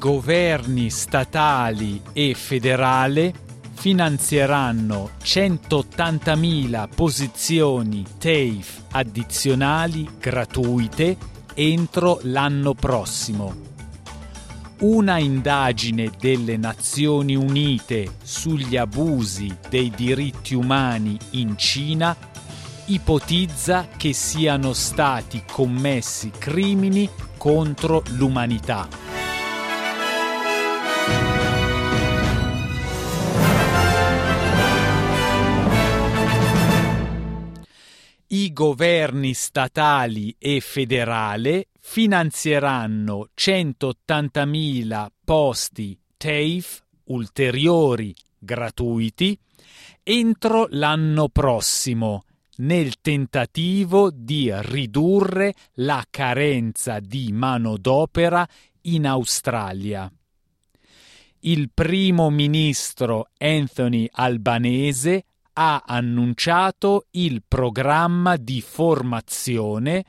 governi statali e federale finanzieranno 180.000 posizioni TAFE addizionali gratuite entro l'anno prossimo una indagine delle Nazioni Unite sugli abusi dei diritti umani in Cina ipotizza che siano stati commessi crimini contro l'umanità. I governi statali e federale finanzieranno 180.000 posti TAFE ulteriori gratuiti entro l'anno prossimo nel tentativo di ridurre la carenza di manodopera in Australia. Il primo ministro Anthony Albanese ha annunciato il programma di formazione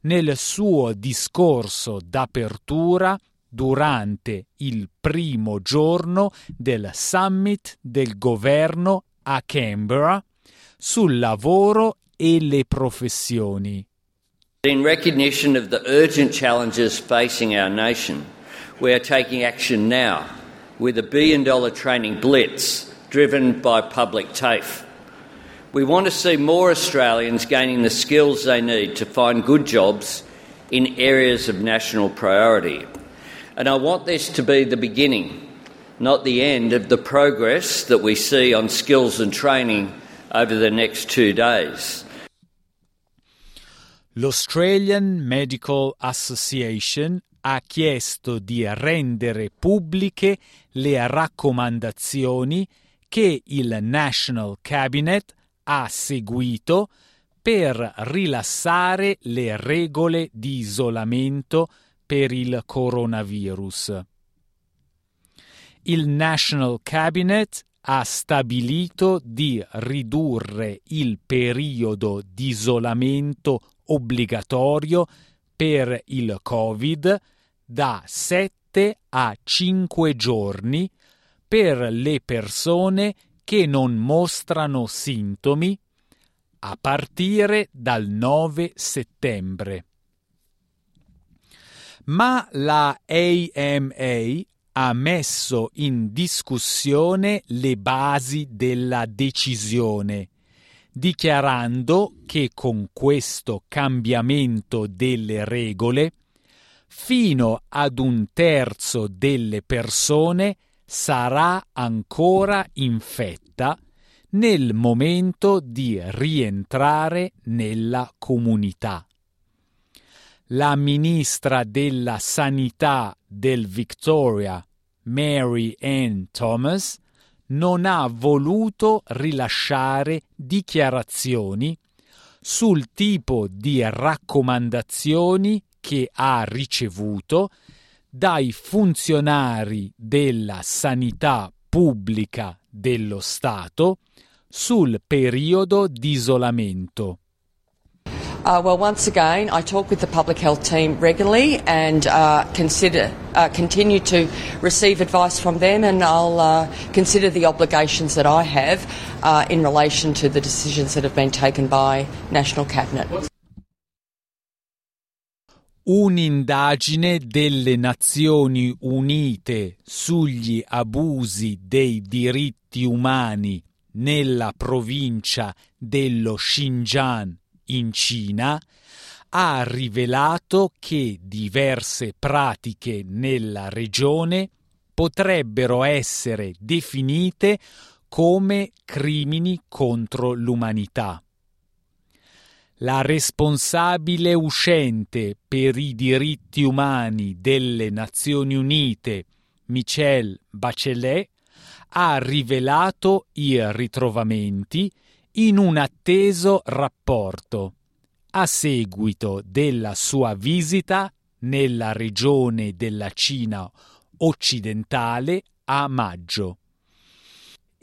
nel suo discorso d'apertura durante il primo giorno del summit del governo a Canberra sul lavoro e le professioni. In recognition of the urgent challenges facing our nation, we are taking action now with a billion dollar training blitz driven by public TAFE. We want to see more Australians gaining the skills they need to find good jobs in areas of national priority. And I want this to be the beginning, not the end, of the progress that we see on skills and training over the next two days. L'Australian Medical Association ha chiesto di rendere pubbliche le raccomandazioni che il National Cabinet ha seguito per rilassare le regole di isolamento per il coronavirus. Il National Cabinet ha stabilito di ridurre il periodo di isolamento obbligatorio per il Covid da 7 a 5 giorni per le persone che non mostrano sintomi a partire dal 9 settembre. Ma la AMA ha messo in discussione le basi della decisione, dichiarando che con questo cambiamento delle regole fino ad un terzo delle persone sarà ancora infetta nel momento di rientrare nella comunità. La ministra della Sanità del Victoria, Mary Ann Thomas, non ha voluto rilasciare dichiarazioni sul tipo di raccomandazioni che ha ricevuto dai funzionari della sanità pubblica dello Stato sul periodo di isolamento. Uh, well, once again, I talk with the public health team regularly and uh, consider uh, continue to receive advice from them, and I'll uh, consider the obligations that I have uh, in relation to the decisions that have been taken by National Cabinet. un'indagine delle Nazioni Unite sugli abusi dei diritti umani nella provincia dello Xinjiang in Cina ha rivelato che diverse pratiche nella regione potrebbero essere definite come crimini contro l'umanità. La responsabile uscente per i diritti umani delle Nazioni Unite, Michelle Bachelet, ha rivelato i ritrovamenti in un atteso rapporto a seguito della sua visita nella regione della Cina occidentale a maggio.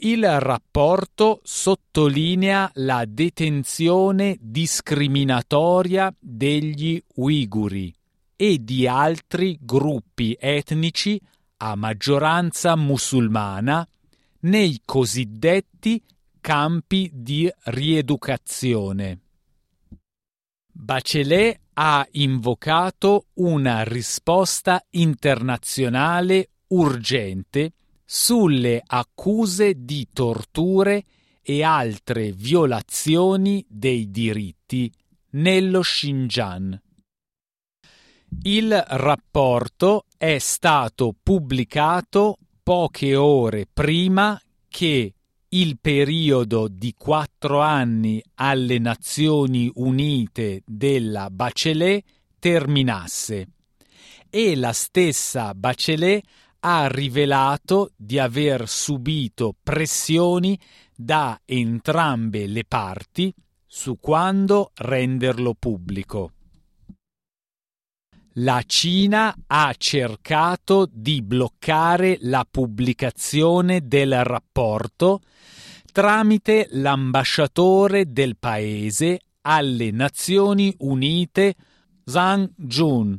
Il rapporto sottolinea la detenzione discriminatoria degli uiguri e di altri gruppi etnici a maggioranza musulmana nei cosiddetti campi di rieducazione. Bachelet ha invocato una risposta internazionale urgente sulle accuse di torture e altre violazioni dei diritti nello Xinjiang. Il rapporto è stato pubblicato poche ore prima che il periodo di quattro anni alle Nazioni Unite della Bachelet terminasse. E la stessa Bachelet ha rivelato di aver subito pressioni da entrambe le parti su quando renderlo pubblico la Cina ha cercato di bloccare la pubblicazione del rapporto tramite l'ambasciatore del paese alle Nazioni Unite Zhang Jun,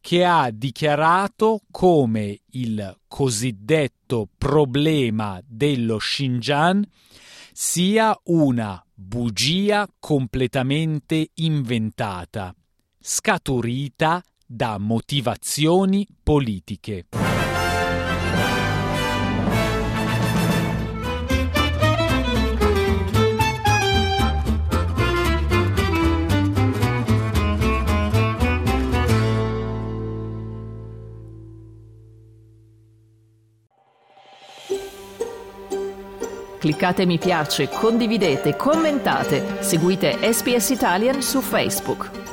che ha dichiarato come il cosiddetto problema dello Xinjiang sia una bugia completamente inventata, scaturita da motivazioni politiche. Cliccate mi piace, condividete, commentate, seguite SPS Italian su Facebook.